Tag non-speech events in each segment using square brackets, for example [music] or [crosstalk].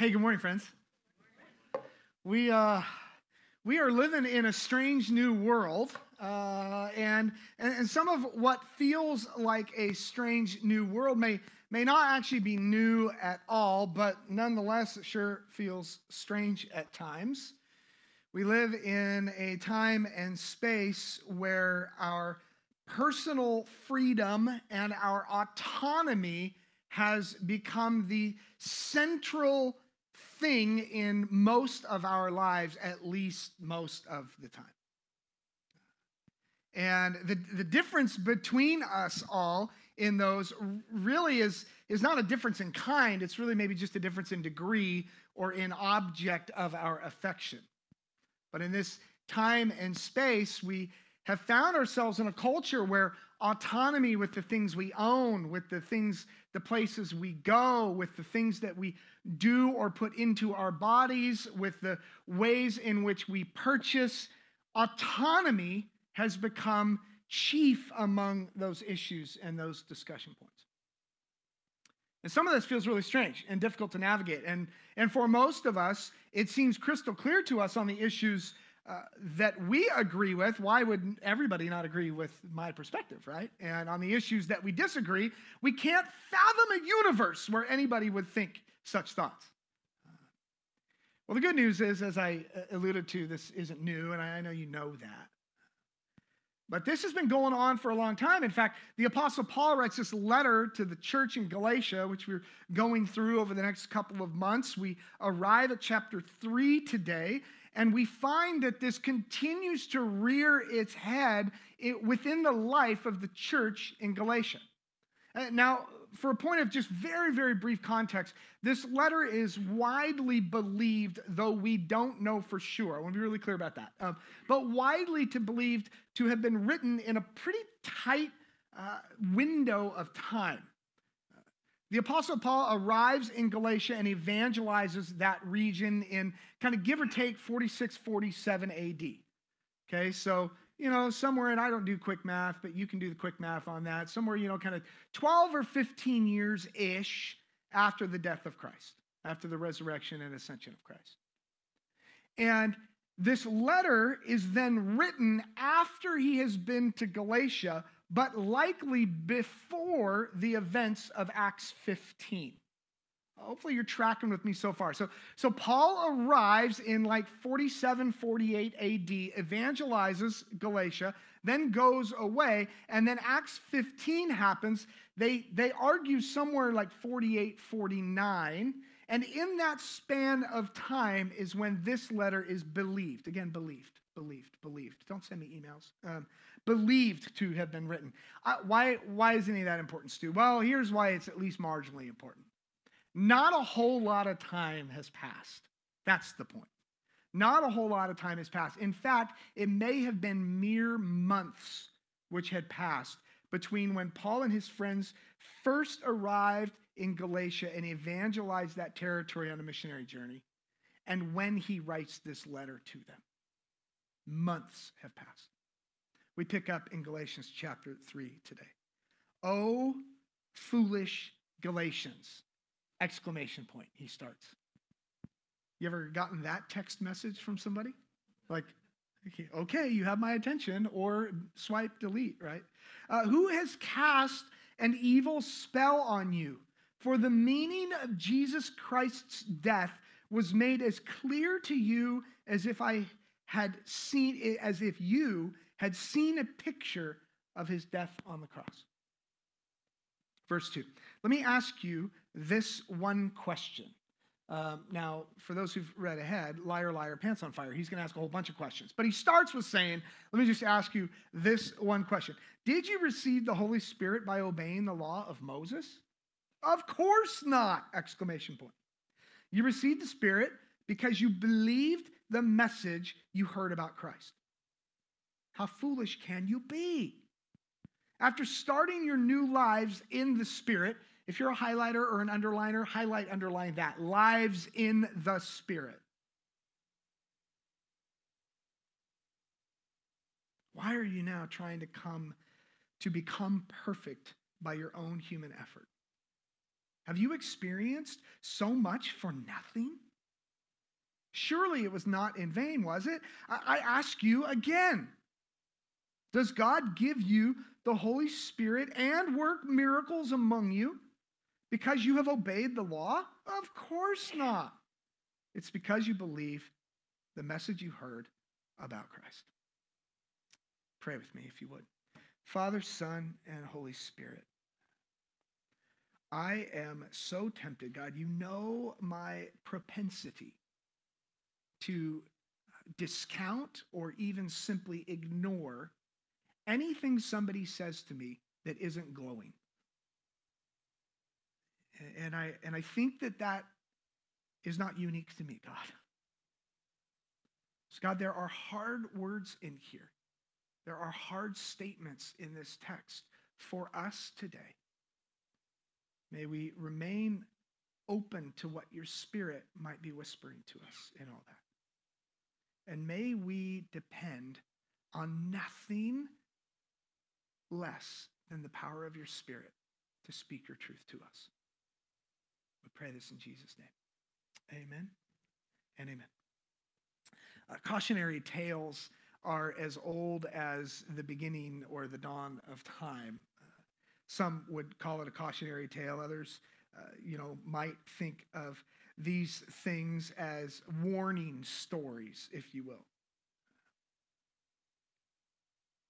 Hey, good morning, friends. We, uh, we are living in a strange new world, uh, and, and, and some of what feels like a strange new world may, may not actually be new at all, but nonetheless, it sure feels strange at times. We live in a time and space where our personal freedom and our autonomy has become the central thing in most of our lives, at least most of the time. And the, the difference between us all in those really is, is not a difference in kind, it's really maybe just a difference in degree or in object of our affection. But in this time and space, we have found ourselves in a culture where autonomy with the things we own, with the things, the places we go, with the things that we do or put into our bodies, with the ways in which we purchase, autonomy has become chief among those issues and those discussion points. And some of this feels really strange and difficult to navigate. And, and for most of us, it seems crystal clear to us on the issues uh, that we agree with, why would everybody not agree with my perspective, right? And on the issues that we disagree, we can't fathom a universe where anybody would think such thoughts. Uh, well, the good news is, as I uh, alluded to, this isn't new, and I know you know that. But this has been going on for a long time. In fact, the Apostle Paul writes this letter to the church in Galatia, which we're going through over the next couple of months. We arrive at chapter 3 today, and we find that this continues to rear its head within the life of the church in Galatia. Uh, now, for a point of just very, very brief context, this letter is widely believed, though we don't know for sure. I want to be really clear about that. Um, but widely to believed to have been written in a pretty tight uh, window of time. The Apostle Paul arrives in Galatia and evangelizes that region in kind of give or take 46, 47 AD. Okay, so, you know, somewhere, and I don't do quick math, but you can do the quick math on that, somewhere, you know, kind of 12 or 15 years ish after the death of Christ, after the resurrection and ascension of Christ. And this letter is then written after he has been to Galatia but likely before the events of Acts 15. Hopefully, you're tracking with me so far. So, so Paul arrives in like 47, 48 AD, evangelizes Galatia, then goes away, and then Acts 15 happens. They, they argue somewhere like 48, 49. And in that span of time is when this letter is believed. Again, believed, believed, believed. Don't send me emails. Um, believed to have been written. Uh, why, why is any of that important, Stu? Well, here's why it's at least marginally important. Not a whole lot of time has passed. That's the point. Not a whole lot of time has passed. In fact, it may have been mere months which had passed between when Paul and his friends first arrived in Galatia and evangelized that territory on a missionary journey and when he writes this letter to them. Months have passed. We pick up in Galatians chapter 3 today. Oh, foolish Galatians! Exclamation point, he starts. You ever gotten that text message from somebody? Like, okay, you have my attention, or swipe delete, right? Uh, who has cast an evil spell on you? For the meaning of Jesus Christ's death was made as clear to you as if I had seen it, as if you had seen a picture of his death on the cross. Verse 2. Let me ask you this one question. Um, now, for those who've read ahead, liar, liar, pants on fire, he's going to ask a whole bunch of questions. But he starts with saying, let me just ask you this one question Did you receive the Holy Spirit by obeying the law of Moses? Of course not! Exclamation point. You received the Spirit because you believed the message you heard about Christ. How foolish can you be? After starting your new lives in the Spirit, if you're a highlighter or an underliner, highlight, underline that. Lives in the Spirit. Why are you now trying to come to become perfect by your own human effort? Have you experienced so much for nothing? Surely it was not in vain, was it? I, ask you again Does God give you the Holy Spirit and work miracles among you because you have obeyed the law? Of course not. It's because you believe the message you heard about Christ. Pray with me if you would. Father, Son, and Holy Spirit, I am so tempted, God. You know my propensity to discount or even simply ignore anything somebody says to me that isn't glowing. And I, and I think that that is not unique to me, God. So, God, there are hard words in here. There are hard statements in this text for us today. May we remain open to what your spirit might be whispering to us in all that. And may we depend on nothing less than the power of your spirit to speak your truth to us. We pray this in Jesus' name. Amen and amen. Uh, cautionary tales are as old as the beginning or the dawn of time. Uh, some would call it a cautionary tale. Others, you know, might think of these things as warning stories, if you will.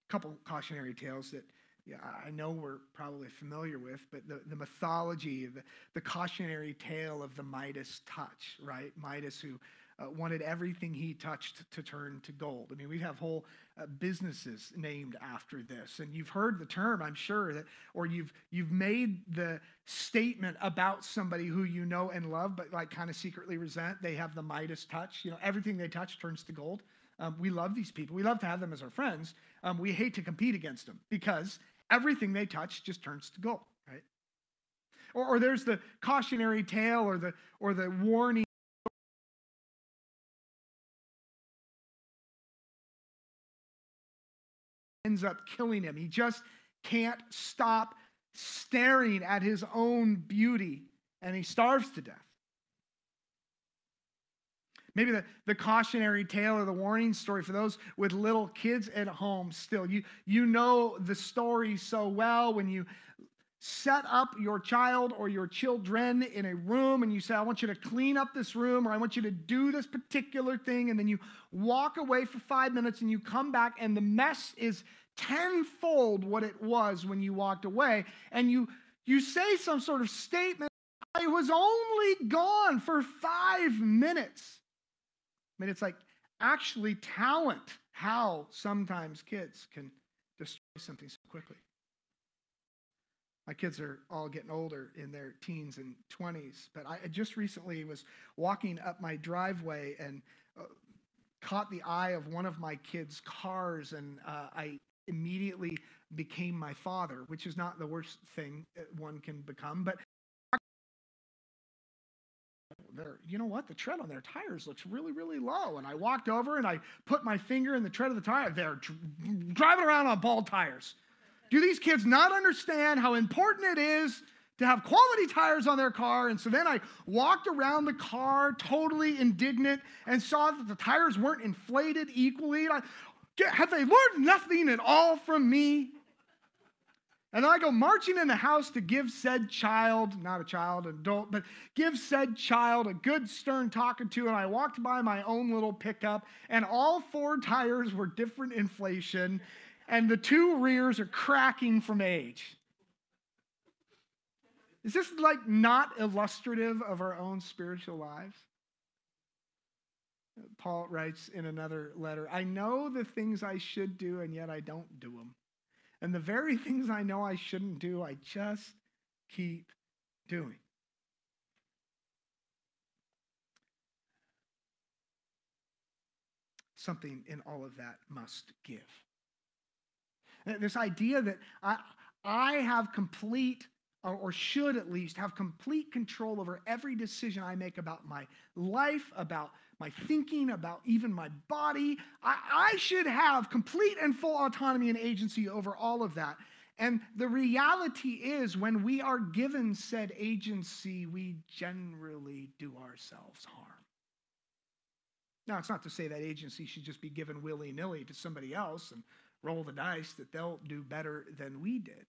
A couple cautionary tales that yeah, I know we're probably familiar with, but the, the mythology, the, the cautionary tale of the Midas touch, right? Midas, who uh, wanted everything he touched to turn to gold. I mean, we have whole uh, businesses named after this, and you've heard the term, I'm sure that, or you've you've made the statement about somebody who you know and love, but like kind of secretly resent. They have the Midas touch. You know, everything they touch turns to gold. Um, we love these people. We love to have them as our friends. Um, we hate to compete against them because everything they touch just turns to gold, right? Or, or there's the cautionary tale or the or the warning ends up killing him. He just can't stop staring at his own beauty and he starves to death. Maybe the, the cautionary tale or the warning story for those with little kids at home still. You, you know the story so well when you set up your child or your children in a room and you say, I want you to clean up this room or I want you to do this particular thing. And then you walk away for five minutes and you come back and the mess is tenfold what it was when you walked away. And you, you say some sort of statement, I was only gone for five minutes. I mean, it's like actually talent, how sometimes kids can destroy something so quickly. My kids are all getting older in their teens and 20s, but I just recently was walking up my driveway and uh, caught the eye of one of my kids' cars, and uh, I immediately became my father, which is not the worst thing one can become, but you know what? The tread on their tires looks really, really low. And I walked over and I put my finger in the tread of the tire. They're driving around on bald tires. Do these kids not understand how important it is to have quality tires on their car? And so then I walked around the car totally indignant and saw that the tires weren't inflated equally. I, have they learned nothing at all from me? And I go marching in the house to give said child, not a child, an adult, but give said child a good stern talking to. And I walked by my own little pickup, and all four tires were different inflation and the two rears are cracking from age. Is this like not illustrative of our own spiritual lives? Paul writes in another letter I know the things I should do, and yet I don't do them. And the very [laughs] things I know I shouldn't do, I just keep doing. Something in all of that must give. This idea that I, I have complete, or, should at least have complete control over every decision I make about my life, about my thinking, about even my body. I, I should have complete and full autonomy and agency over all of that. And the reality is, when we are given said agency, we generally do ourselves harm. Now, it's not to say that agency should just be given willy nilly to somebody else and roll the dice that they'll do better than we did.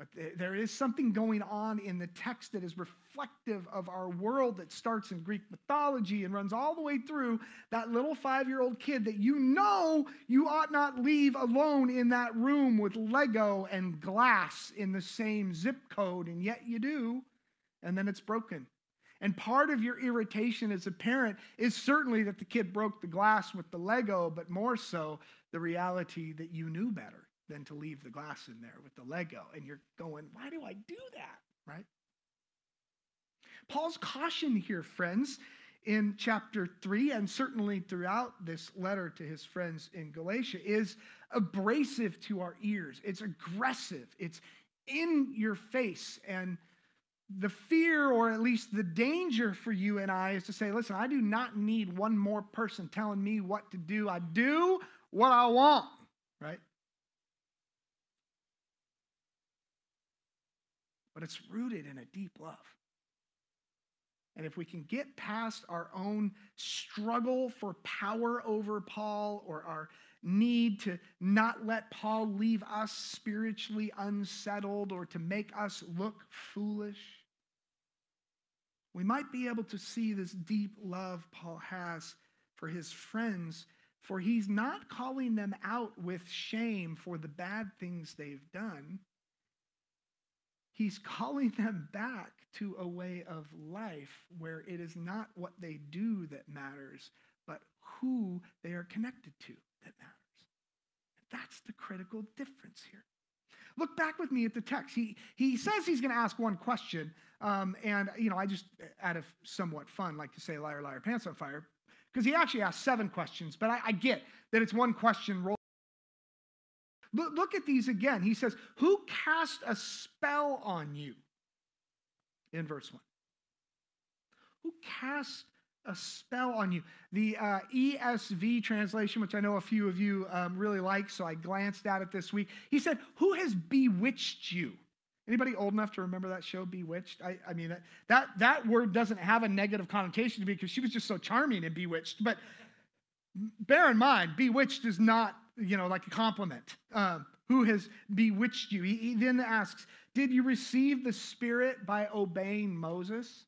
But there is something going on in the text that is reflective of our world that starts in Greek mythology and runs all the way through that little five year old kid that you know you ought not leave alone in that room with Lego and glass in the same zip code, and yet you do, and then it's broken. And part of your irritation as a parent is certainly that the kid broke the glass with the Lego, but more so the reality that you knew better than to leave the glass in there with the Lego. And you're going, why do I do that? Right? Paul's caution here, friends, in chapter 3, and certainly throughout this letter to his friends in Galatia, is abrasive to our ears. It's aggressive, it's in your face. And the fear, or at least the danger for you and I, is to say, listen, I do not need one more person telling me what to do. I do what I want, right? but it's rooted in a deep love. And if we can get past our own struggle for power over Paul or our need to not let Paul leave us spiritually unsettled or to make us look foolish, we might be able to see this deep love Paul has for his friends, for he's not calling them out with shame for the bad things they've done. He's calling them back to a way of life where it is not what they do that matters, but who they are connected to that matters. That's the critical difference here. Look back with me at the text. He, he says he's going to ask one question. Um, and, you know, I just, out of somewhat fun, like to say liar, liar, pants on fire, because he actually asked seven questions. But I, I get that it's one question rolled Look, look at these again. He says, Who cast a spell on you? In verse 1. Who cast a spell on you? The uh, ESV translation, which I know a few of you um, really like, so I glanced at it this week. He said, Who has bewitched you? Anybody old enough to remember that show, Bewitched? I, I mean, that, that, that word doesn't have a negative connotation to me because she was just so charming and bewitched. But bear in mind, bewitched is not you know, like a compliment. Um, who has bewitched you? He, he then asks, Did you receive the Spirit by obeying Moses?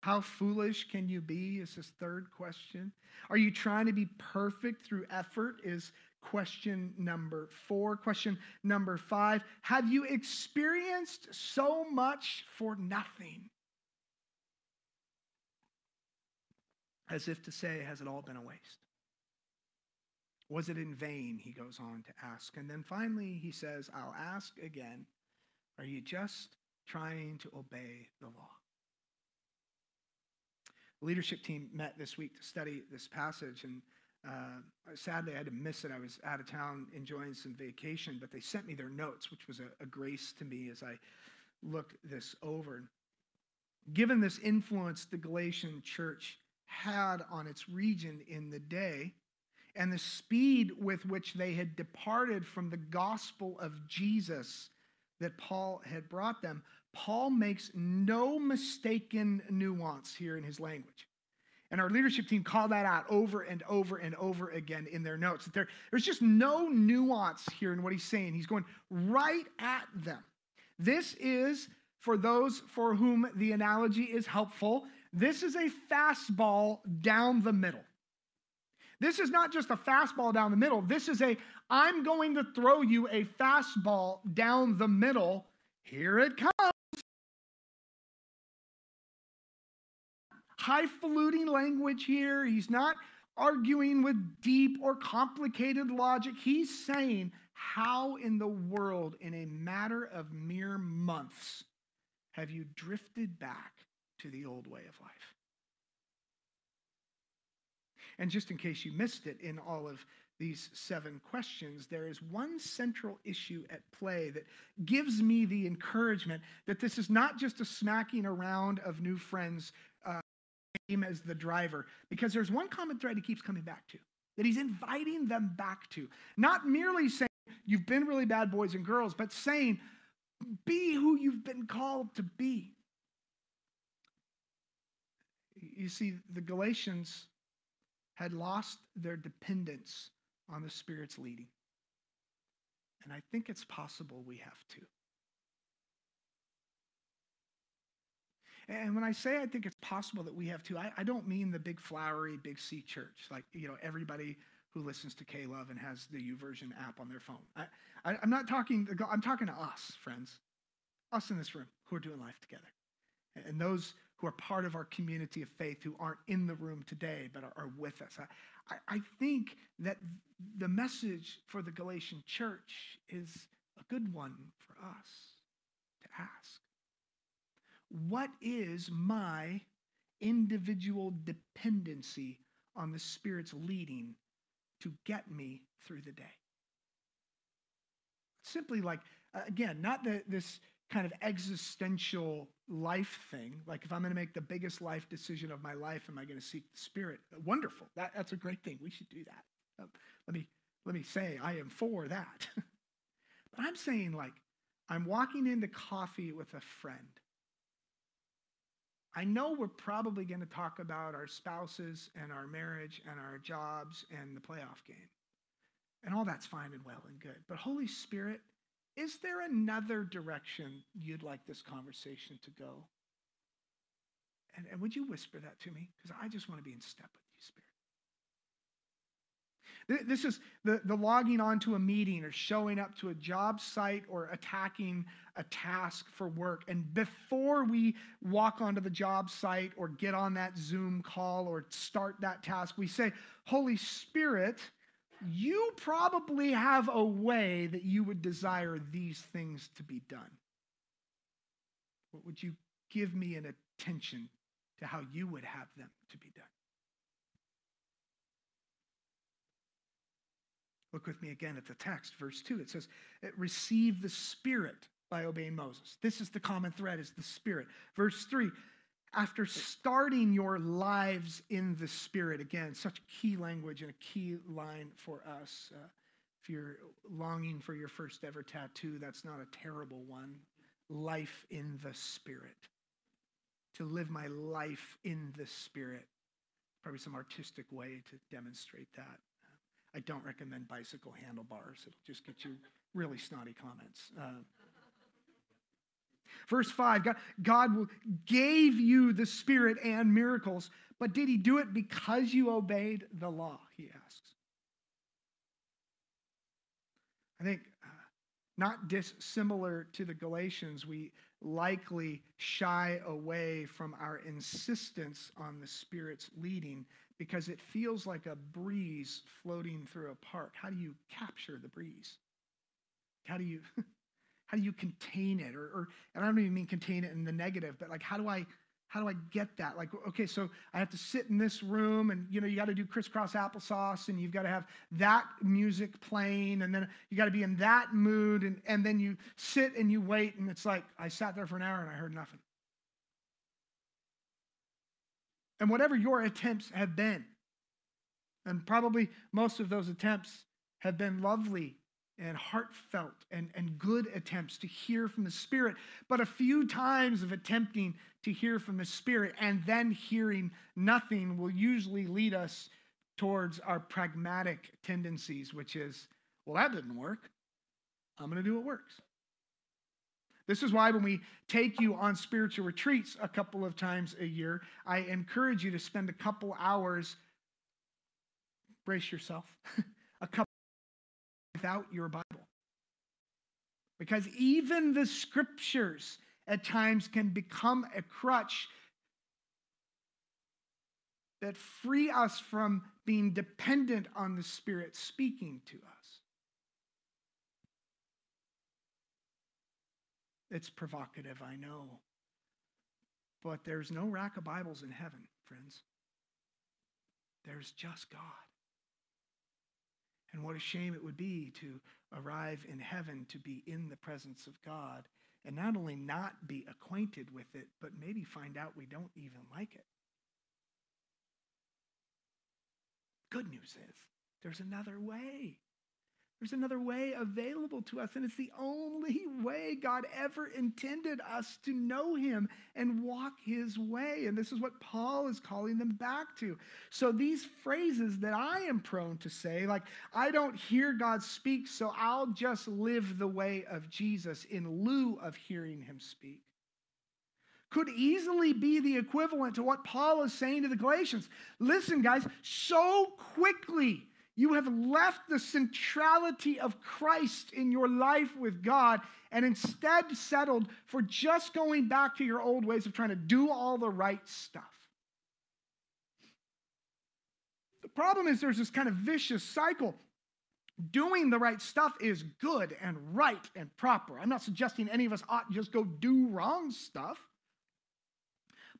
How foolish can you be? Is his third question. Are you trying to be perfect through effort? Is question number four. Question number five Have you experienced so much for nothing? as if to say, Has it all been a waste? Was it in vain? He goes on to ask. And then finally, he says, I'll ask again Are you just trying to obey the law? The leadership team met this week to study this passage, and uh, sadly, I had to miss it. I was out of town enjoying some vacation, but they sent me their notes, which was a, a grace to me as I looked this over. Given this influence the Galatian church had on its region in the day and the speed with which they had departed from the gospel of Jesus that Paul had brought them, Paul makes no mistaken nuance here in his language. And our leadership team called that out over and over and over again in their notes. There, there's just no nuance here in what he's saying. He's going right at them. This is, for those for whom the analogy is helpful, this is a fastball down the middle. This is not just a fastball down the middle. This is a, I'm going to throw you a fastball down the middle. Here it comes. Highfalutin language here. He's not arguing with deep or complicated logic. He's saying, How in the world, in a matter of mere months, have you drifted back to the old way of life. And just in case you missed it, in all of these seven questions, there is one central issue at play that gives me the encouragement that this is not just a smacking around of new friends, uh, as the driver, because there's one common thread he keeps coming back to. that he's inviting them back to. Not merely saying, you've been really bad boys and girls, but saying, be who you've been called to be. You see, the Galatians had lost their dependence on the Spirit's leading. And I think it's possible we have to. And when I say I think it's possible that we have to, I, I don't mean the big flowery big C church, like you know everybody who listens to K Love and has the YouVersion app on their phone. I, I, I'm not talking. I'm talking to us, friends, us in this room who are doing life together, and those who are part of our community of faith who aren't in the room today but are, are with us. I, I think that the message for the Galatian church is a good one for us to ask. What is my individual dependency on the Spirit's leading to get me through the day? Simply like, again, not the, this kind of existential life thing. Like, if I'm going to make the biggest life decision of my life, am I going to seek the Spirit? Wonderful. That, that's a great thing. We should do that. Uh, let me let me say I am for that. [laughs] but I'm saying like I'm walking into coffee with a friend I know we're probably going to talk about our spouses and our marriage and our jobs and the playoff game. And all that's fine and well and good. But Holy Spirit, is there another direction you'd like this conversation to go? And, and would you whisper that to me? Because I just want to be in step with. This is the, the logging onto a meeting or showing up to a job site or attacking a task for work. And before we walk onto the job site or get on that Zoom call or start that task, we say, Holy Spirit, you probably have a way that you would desire these things to be done. What would you give me an attention to how you would have them to be done? Look with me again at the text, verse 2. It says, Receive the Spirit by obeying Moses. This is the common thread, is the Spirit. Verse 3 after starting your lives in the Spirit, again, such key language and a key line for us. Uh, if you're longing for your first ever tattoo, that's not a terrible one. Life in the Spirit. To live my life in the Spirit. Probably some artistic way to demonstrate that. I don't recommend bicycle handlebars. It'll just get you really snotty comments. Uh, verse 5 God, God gave you the Spirit and miracles, but did He do it because you obeyed the law? He asks. I think uh, not dissimilar to the Galatians, we likely shy away from our insistence on the Spirit's leading because it feels like a breeze floating through a park. How do you capture the breeze? How do you [laughs] how do you contain it? Or, or and I don't even mean contain it in the negative, but like how do I how do I get that? Like, okay, so I have to sit in this room and you know, you got to do crisscross applesauce and you've got to have that music playing and then you got to be in that mood and, and then you sit and you wait and it's like I sat there for an hour and I heard nothing. And whatever your attempts have been, and probably most of those attempts have been lovely and heartfelt and, and good attempts to hear from the Spirit, but a few times of attempting to hear from the Spirit and then hearing nothing will usually lead us towards our pragmatic tendencies, which is, well, that didn't work. I'm going to do what works. This is why when we take you on spiritual retreats a couple of times a year, I encourage you to spend a couple hours, brace yourself, [laughs] a couple without your Bible. Because even the scriptures at times can become a crutch that free us from being dependent on the Spirit speaking to us. It's provocative, I know. But there's no rack of Bibles in heaven, friends. There's just God. And what a shame it would be to arrive in heaven to be in the presence of God and not only not be acquainted with it, but maybe find out we don't even like it. Good news is there's another way. There's another way available to us, and it's the only way God ever intended us to know Him and walk His way. And this is what Paul is calling them back to. So, these phrases that I am prone to say, like, I don't hear God speak, so I'll just live the way of Jesus in lieu of hearing Him speak, could easily be the equivalent to what Paul is saying to the Galatians. Listen, guys, so quickly you have left the centrality of Christ in your life with God and instead settled for just going back to your old ways of trying to do all the right stuff. The problem is there's this kind of vicious cycle. Doing the right stuff is good and right and proper. I'm not suggesting any of us ought just go do wrong stuff.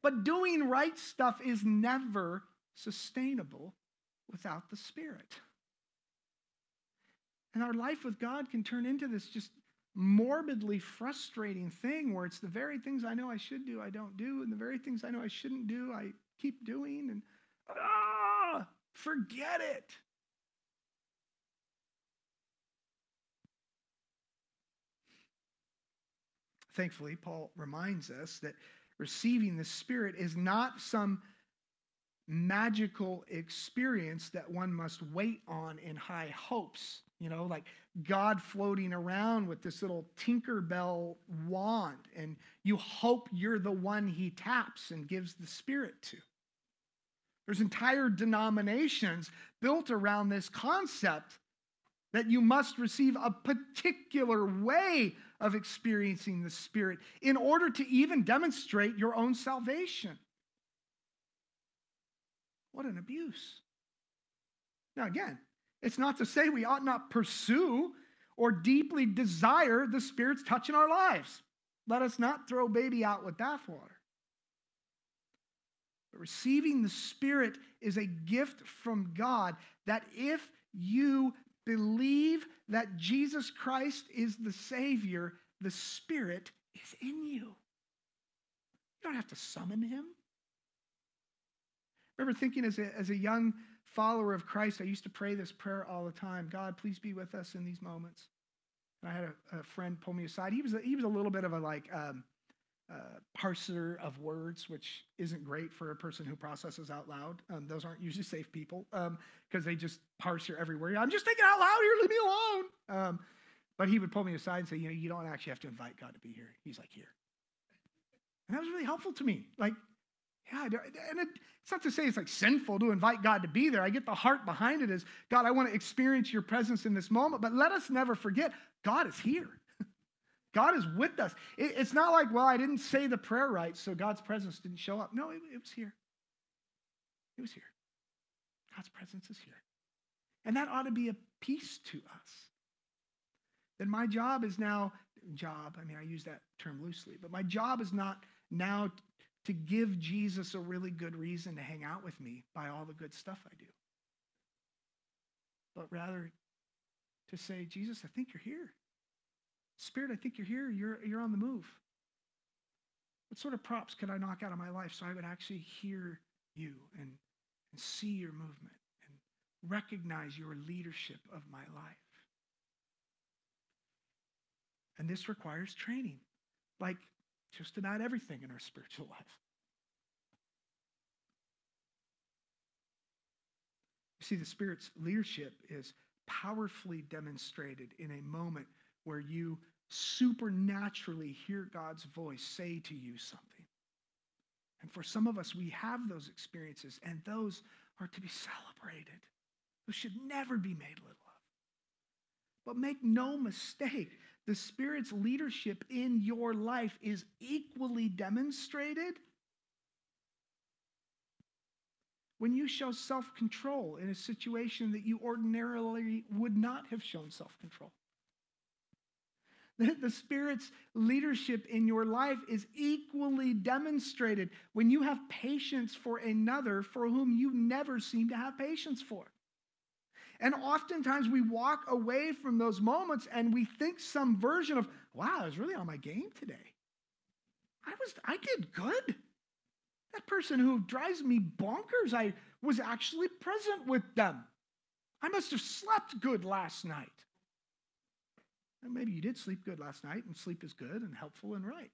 But doing right stuff is never sustainable without the Spirit. And our life with God can turn into this just morbidly frustrating thing where it's the very things I know I should do, I don't do, and the very things I know I shouldn't do, I keep doing, and ah, forget it. Thankfully, Paul reminds us that receiving the Spirit is not some magical experience that one must wait on in high hopes. You know, like God floating around with this little Tinkerbell wand, and you hope you're the one he taps and gives the Spirit to. There's entire denominations built around this concept that you must receive a particular way of experiencing the Spirit in order to even demonstrate your own salvation. What an abuse. Now, again, it's not to say we ought not pursue or deeply desire the Spirit's touch in our lives. Let us not throw baby out with bathwater. But receiving the Spirit is a gift from God that if you believe that Jesus Christ is the Savior, the Spirit is in you. You don't have to summon him. remember thinking as a, as a young follower of Christ, I used to pray this prayer all the time God, please be with us in these moments. And I had a, a friend pull me aside. He was a, he was a little bit of a like um, uh, parser of words, which isn't great for a person who processes out loud. Um, those aren't usually safe people because um, they just parse your every word. I'm just thinking out loud here, leave me alone. Um, but he would pull me aside and say, you know, you don't actually have to invite God to be here. He's like, here. And that was really helpful to me. Like, yeah, and it, it's not to say it's like sinful to invite God to be there. I get the heart behind it is, God, I want to experience your presence in this moment. But let us never forget, God is here. [laughs] God is with us. It, it's not like, well, I didn't say the prayer right, so God's presence didn't show up. No, it, it was here. It was here. God's presence is here. And that ought to be a peace to us. Then my job is now, job, I mean, I use that term loosely, but my job is not now to give Jesus a really good reason to hang out with me by all the good stuff I do. But rather to say, Jesus, I think you're here. Spirit, I think you're here. You're, you're on the move. What sort of props could I knock out of my life so I would actually hear you and, and see your movement and recognize your leadership of my life? And this requires training, like just about everything in our spiritual life. You see, the Spirit's leadership is powerfully demonstrated in a moment where you supernaturally hear God's voice say to you something. And for some of us, we have those experiences, and those are to be celebrated. Those should never be made little of. But make no mistake, the Spirit's leadership in your life is equally demonstrated when you show self control in a situation that you ordinarily would not have shown self control. The Spirit's leadership in your life is equally demonstrated when you have patience for another for whom you never seem to have patience for. And oftentimes we walk away from those moments and we think some version of, wow, I was really on my game today. I was, I did good. That person who drives me bonkers, I was actually present with them. I must have slept good last night. And maybe you did sleep good last night, and sleep is good and helpful and right.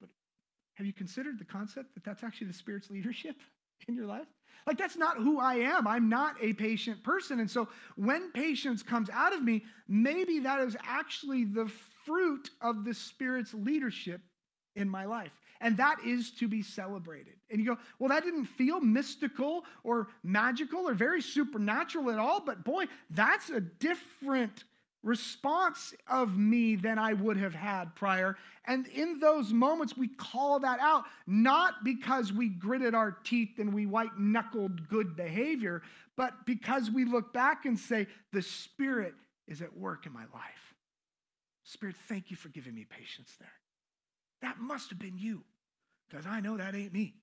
But have you considered the concept that that's actually the Spirit's leadership in your life? Like, that's not who I am. I'm not a patient person. And so, when patience comes out of me, maybe that is actually the fruit of the Spirit's leadership in my life. And that is to be celebrated. And you go, well, that didn't feel mystical or magical or very supernatural at all, but boy, that's a different response of me than I would have had prior. And in those moments, we call that out, not because we gritted our teeth and we white knuckled good behavior, but because we look back and say, the Spirit is at work in my life. Spirit, thank you for giving me patience there. That must have been you, because I know that ain't me.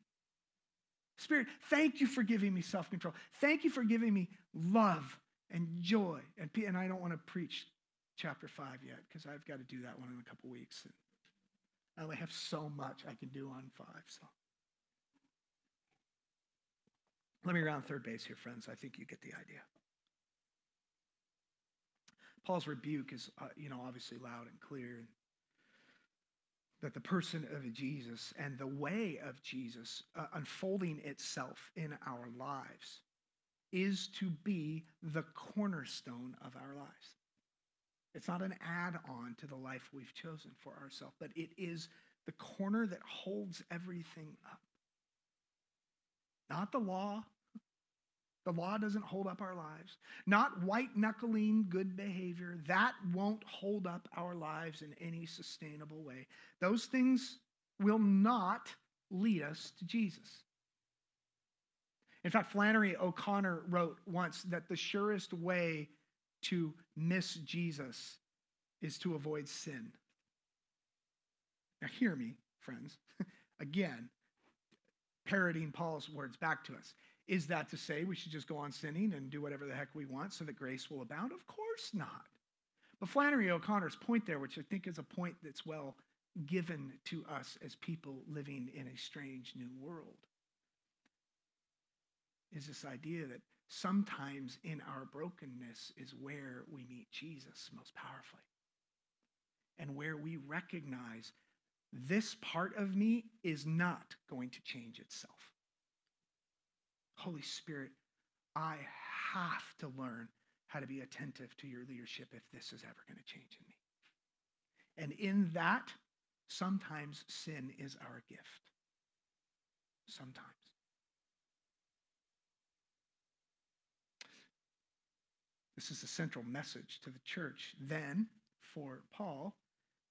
Spirit, thank you for giving me self control. Thank you for giving me love and joy. And, and I don't want to preach chapter five yet, because I've got to do that one in a couple weeks. And I only have so much I can do on five. So let me round third base here, friends. I think you get the idea. Paul's rebuke is, uh, you know, obviously loud and clear that the person of Jesus and the way of Jesus uh, unfolding itself in our lives is to be the cornerstone of our lives. It's not an add on to the life we've chosen for ourselves, but it is the corner that holds everything up. Not the law, the law doesn't hold up our lives. Not white knuckling good behavior. That won't hold up our lives in any sustainable way. Those things will not lead us to Jesus. In fact, Flannery O'Connor wrote once that the surest way to miss Jesus is to avoid sin. Now, hear me, friends. [laughs] Again, parroting Paul's words back to us. Is that to say we should just go on sinning and do whatever the heck we want so that grace will abound? Of course not. But Flannery O'Connor's point there, which I think is a point that's well given to us as people living in a strange new world, is this idea that sometimes in our brokenness is where we meet Jesus most powerfully and where we recognize this part of me is not going to change itself. Holy Spirit, I have to learn how to be attentive to your leadership if this is ever going to change in me. And in that, sometimes sin is our gift. Sometimes. This is the central message to the church then for Paul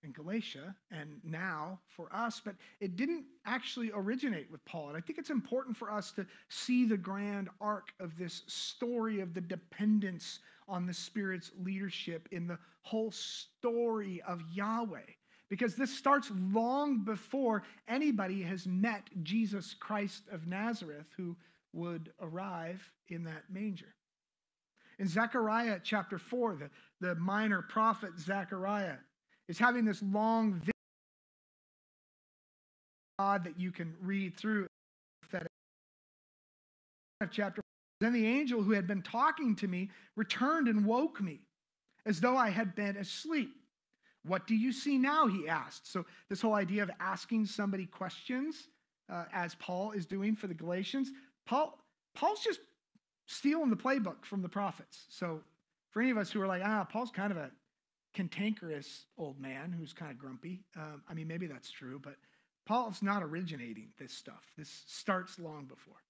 in Galatia and now for us, but it didn't actually originate with Paul. And I think it's important for us to see the grand arc of this story of the dependence on the Spirit's leadership in the whole story of Yahweh. Because this starts long before anybody has met Jesus Christ of Nazareth, who would arrive in that manger. In Zechariah chapter 4, the, the minor prophet Zechariah is having this long vision God that you can read through chapter. Then the angel who had been talking to me returned and woke me as though I had been asleep. What do you see now? He asked. So, this whole idea of asking somebody questions, uh, as Paul is doing for the Galatians, Paul, Paul's just stealing the playbook from the prophets. So, for any of us who are like, ah, Paul's kind of a cantankerous old man who's kind of grumpy. Um, I mean, maybe that's true, but Paul's not originating this stuff. This starts long before.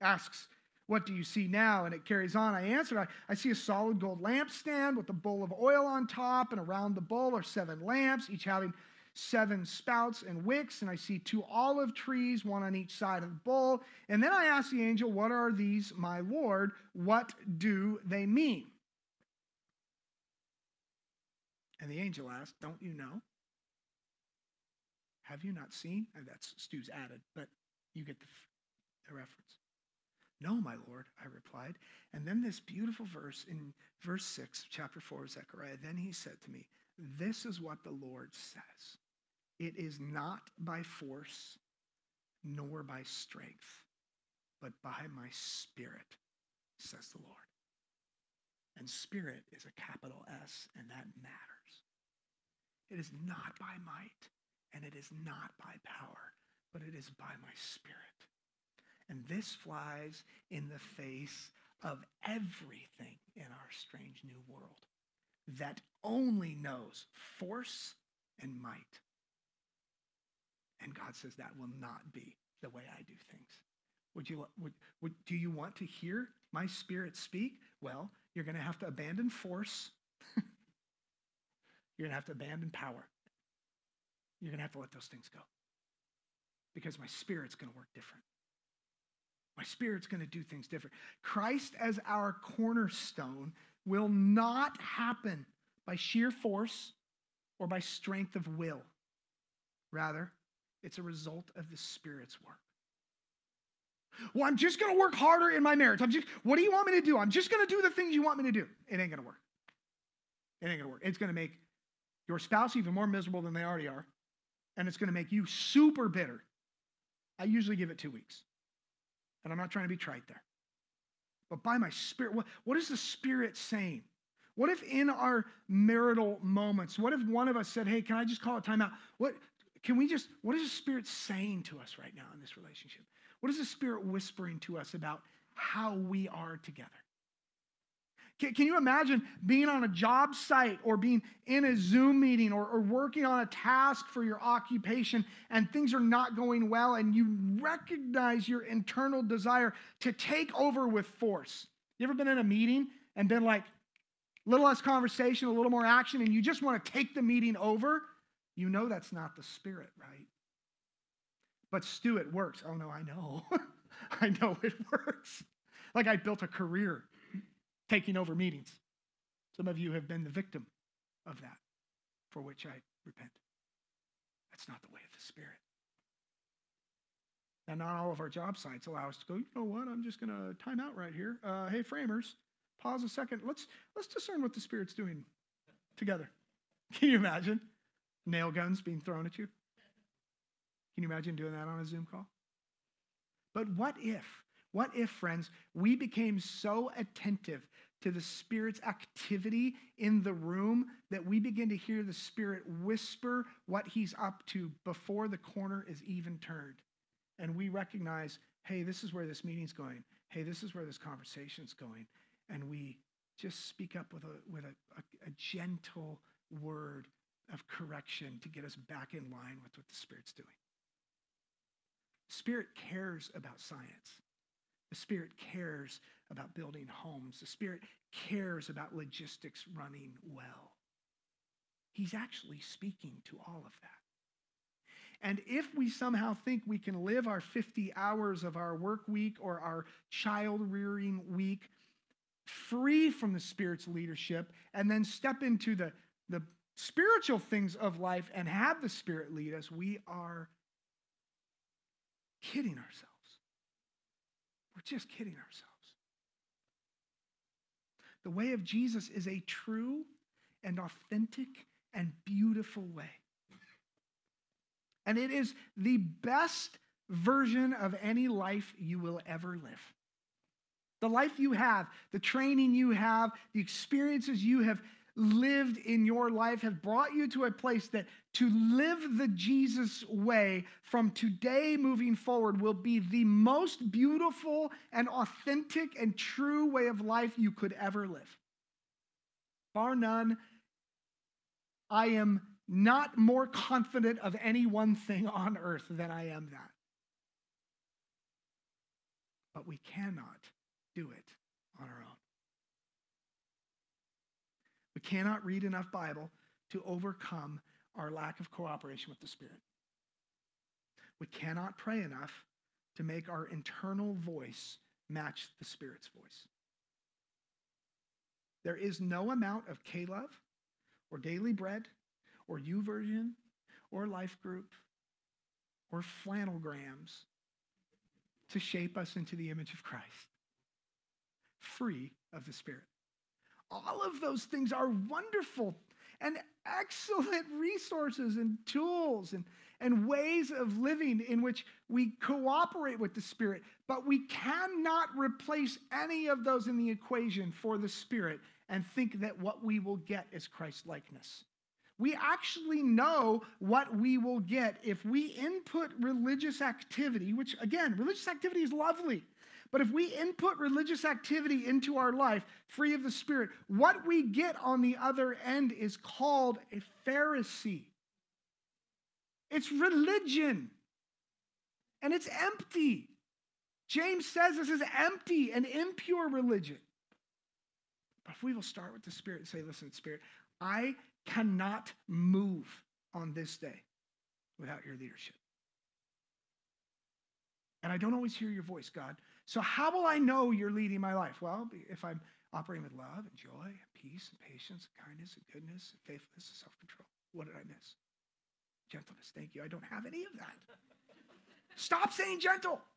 Asks, What do you see now? And it carries on. I answered, I, I see a solid gold lampstand with a bowl of oil on top, and around the bowl are seven lamps, each having seven spouts and wicks, and I see two olive trees, one on each side of the bowl. And then I asked the angel, What are these, my Lord? What do they mean? And the angel asked, Don't you know? Have you not seen? And that's Stu's added, but you get the, the reference. No, my Lord, I replied. And then this beautiful verse in verse 6, chapter 4 of Zechariah. Then he said to me, This is what the Lord says It is not by force nor by strength, but by my spirit, says the Lord. And spirit is a capital S, and that matters. It is not by might, and it is not by power, but it is by my spirit. And this flies in the face of everything in our strange new world that only knows force and might. And God says that will not be the way I do things. Would you, would, would, do you want to hear my spirit speak? Well, you're going to have to abandon force. [laughs] you're going to have to abandon power. You're going to have to let those things go. Because my spirit's going to work different. My spirit's going to do things different. Christ as our cornerstone will not happen by sheer force or by strength of will. Rather, it's a result of the Spirit's work. Well, I'm just going to work harder in my marriage. I'm just, what do you want me to do? I'm just going to do the things you want me to do. It ain't going to work. It ain't going to work. It's going to make your spouse even more miserable than they already are. And it's going to make you super bitter. I usually give it two weeks. And I'm not trying to be trite there. But by my spirit, what, what is the spirit saying? What if in our marital moments, what if one of us said, hey, can I just call a timeout? What can we just, what is the spirit saying to us right now in this relationship? What is the spirit whispering to us about how we are together? Can, can you imagine being on a job site or being in a Zoom meeting or, or working on a task for your occupation and things are not going well and you recognize your internal desire to take over with force? You ever been in a meeting and been like, a little less conversation, a little more action, and you just want to take the meeting over? You know that's not the spirit, right? But Stu, it works. Oh no, I know. [laughs] I know it [laughs] works. Like I built a career taking over meetings. Some of you have been the victim of that, for which I repent. That's not the way of the Spirit. Now, not all of our job sites allow us to go, you know what, I'm just going to time out right here. Uh, hey, framers, pause a second. Let's, let's discern what the Spirit's doing together. [laughs] Can you imagine nail guns being thrown at you? Can you imagine doing that on a Zoom call? But what if what if, friends, we became so attentive to the Spirit's activity in the room that we begin to hear the Spirit whisper what He's up to before the corner is even turned? And we recognize, hey, this is where this meeting's going. Hey, this is where this conversation's going. And we just speak up with a, with a, a, a gentle word of correction to get us back in line with what the Spirit's doing. Spirit cares about science. The Spirit cares about building homes. The Spirit cares about logistics running well. He's actually speaking to all of that. And if we somehow think we can live our 50 hours of our work week or our child rearing week free from the Spirit's leadership and then step into the, the spiritual things of life and have the Spirit lead us, we are kidding ourselves. We're just kidding ourselves. The way of Jesus is a true and authentic and beautiful way. And it is the best version of any life you will ever live. The life you have, the training you have, the experiences you have lived in your life have brought you to a place that to live the Jesus way from today moving forward will be the most beautiful and authentic and true way of life you could ever live. Bar none, I am not more confident of any one thing on earth than I am that. But we cannot do it on our own. We cannot read enough Bible to overcome our lack of cooperation with the Spirit. We cannot pray enough to make our internal voice match the Spirit's voice. There is no amount of K Love or Daily Bread or YouVersion or Life Group or flannelgrams to shape us into the image of Christ, free of the Spirit. All of those things are wonderful. And excellent resources and tools and, and ways of living in which we cooperate with the Spirit, but we cannot replace any of those in the equation for the Spirit and think that what we will get is Christ likeness. We actually know what we will get if we input religious activity, which again, religious activity is lovely. But if we input religious activity into our life free of the Spirit, what we get on the other end is called a Pharisee. It's religion, and it's empty. James says this is empty and impure religion. But if we will start with the Spirit and say, listen, Spirit, I cannot move on this day without your leadership. And I don't always hear your voice, God. So, how will I know you're leading my life? Well, if I'm operating with love and joy and peace and patience and kindness and goodness and faithfulness and self control. What did I miss? Gentleness. Thank you. I don't have any of that. Stop saying gentle. [laughs]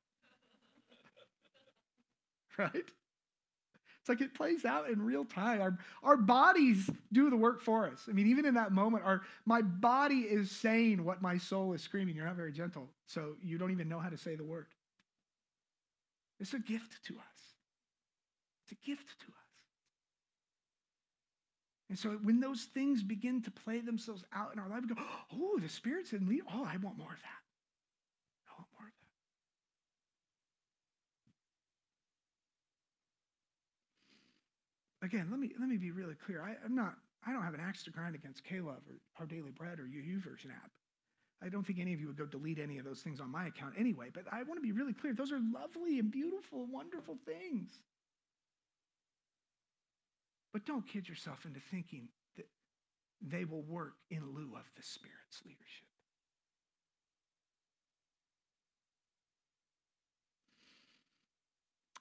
Right? It's like it plays out in real time. Our, our bodies do the work for us. I mean, even in that moment, our, my body is saying what my soul is screaming. You're not very gentle, so you don't even know how to say the word. It's a gift to us. It's a gift to us. And so when those things begin to play themselves out in our life, we go, oh, the Spirit's in me. Oh, I want more of that. I want more of that. Again, let me let me be really clear. I, am not, I don't have an axe to grind against K-Love or Our Daily Bread or YouVersion app. I don't think any of you would go delete any of those things on my account anyway, but I want to be really clear. Those are lovely and beautiful, wonderful things. But don't kid yourself into thinking that they will work in lieu of the Spirit's leadership.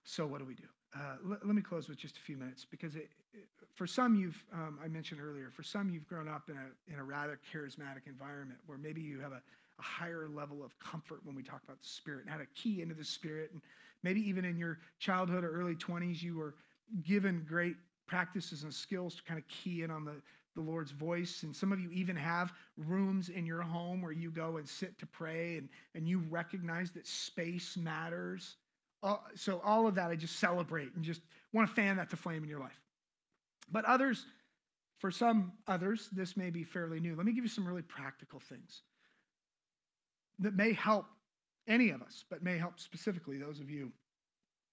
So, what do we do? Uh, let, let, me close with just a few minutes because it, it, for some you've um, i mentioned earlier for some you've grown up in a, in a rather charismatic environment where maybe you have a, a higher level of comfort when we talk about the spirit and how to key into the spirit. And maybe even in your childhood or early 20s you were given great practices and skills to kind of key in on the, the lord's voice. And some of you even have rooms in your home where you go and sit to pray and, and you recognize that space matters so all of that I just celebrate and just want to fan that to flame in your life. But others, for some others, this may be fairly new. Let me give you some really practical things that may help any of us, but may help specifically those of you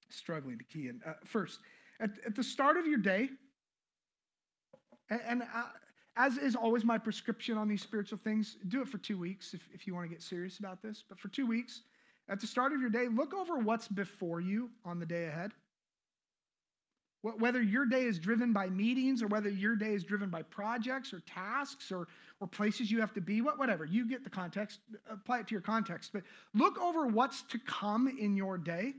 struggling to key in. Uh, first, at, at, the start of your day, and, and uh, as is always my prescription on these spiritual things, do it for two weeks if, if you want to get serious about this. But for two weeks, at the start of your day, look over what's before you on the day ahead. Whether your day is driven by meetings or whether your day is driven by projects or tasks or, or places you have to be, whatever, you get the context, apply it to your context. But look over what's to come in your day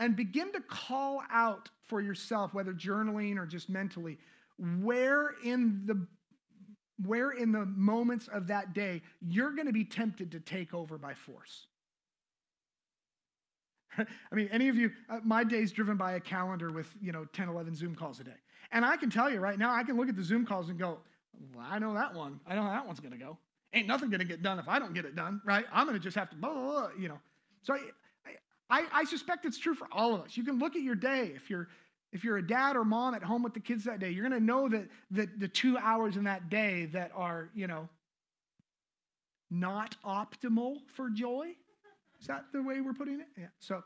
and begin to call out for yourself, whether journaling or just mentally, where in the where in the moments of that day you're going to be tempted to take over by force. [laughs] I mean, any of you, uh, my day's driven by a calendar with, you know, 10, 11 Zoom calls a day. And I can tell you right now, I can look at the Zoom calls and go, well, I know that one. I know that one's going to go. Ain't nothing going to get done if I don't get it done, right? I'm going to just have to, blah, blah, blah, you know. So I, I, I suspect it's true for all of us. You can look at your day if you're if you're a dad or mom at home with the kids that day, you're going to know that, that the two hours in that day that are, you know, not optimal for joy. Is that the way we're putting it? Yeah. So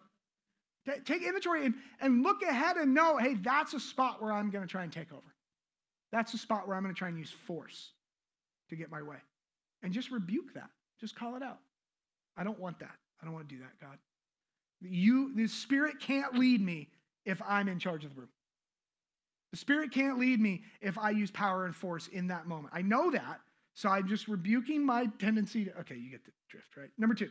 t- take inventory and, and look ahead and know, hey, that's a spot where I'm going to try and take over. That's a spot where I'm going to try and use force to get my way. And just rebuke that. Just call it out. I don't want that. I don't want to do that, God. You, the Spirit can't lead me if I'm in charge of the room. The Spirit can't lead me if I use power and force in that moment. I know that, so I'm just rebuking my tendency to. Okay, you get the drift, right? Number two,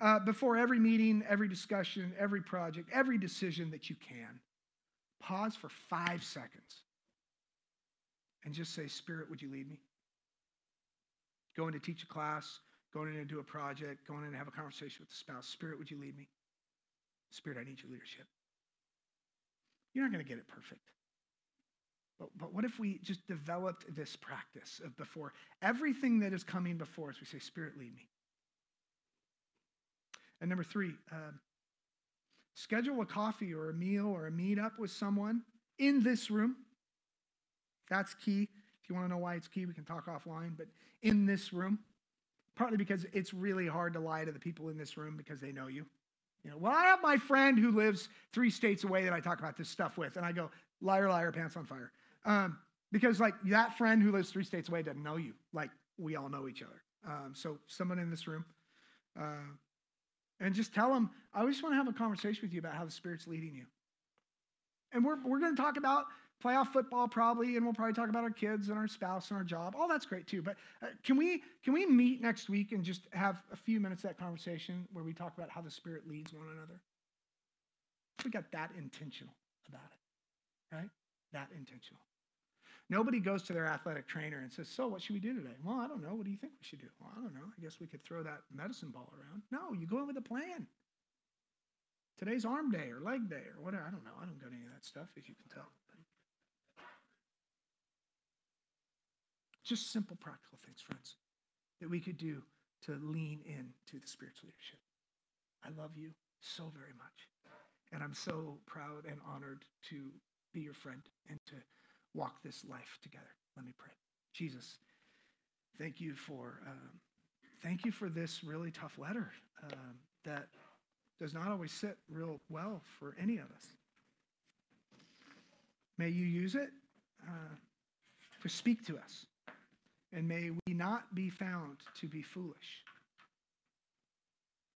uh, before every meeting, every discussion, every project, every decision that you can, pause for five seconds and just say, Spirit, would you lead me? Going to teach a class, going in to do a project, going in to have a conversation with the spouse. Spirit, would you lead me? Spirit, I need your leadership. You're not going to get it perfect. But, but what if we just developed this practice of before everything that is coming before us, we say, Spirit, lead me. And number three, um, schedule a coffee or a meal or a meetup with someone in this room. That's key. If you want to know why it's key, we can talk offline, but in this room, partly because it's really hard to lie to the people in this room because they know you. You know, well, I have my friend who lives three states away that I talk about this stuff with, and I go, liar, liar, pants on fire. Um, because like that friend who lives three states away doesn't know you. Like we all know each other. Um, so someone in this room, uh, and just tell them, I just want to have a conversation with you about how the Spirit's leading you. And we're, we're going to talk about playoff football probably, and we'll probably talk about our kids and our spouse and our job. All that's great too. But uh, can we can we meet next week and just have a few minutes of that conversation where we talk about how the Spirit leads one another? We got that intentional about it, right? That intentional. Nobody goes to their athletic trainer and says, So, what should we do today? Well, I don't know. What do you think we should do? Well, I don't know. I guess we could throw that medicine ball around. No, you go in with a plan. Today's arm day or leg day or whatever. I don't know. I don't got any of that stuff, as you can tell. Just simple, practical things, friends, that we could do to lean in to the spiritual leadership. I love you so very much. And I'm so proud and honored to be your friend and to walk this life together. Let me pray. Jesus, thank you for um, thank you for this really tough letter um, that does not always sit real well for any of us. May you use it uh, to speak to us, and may we not be found to be foolish.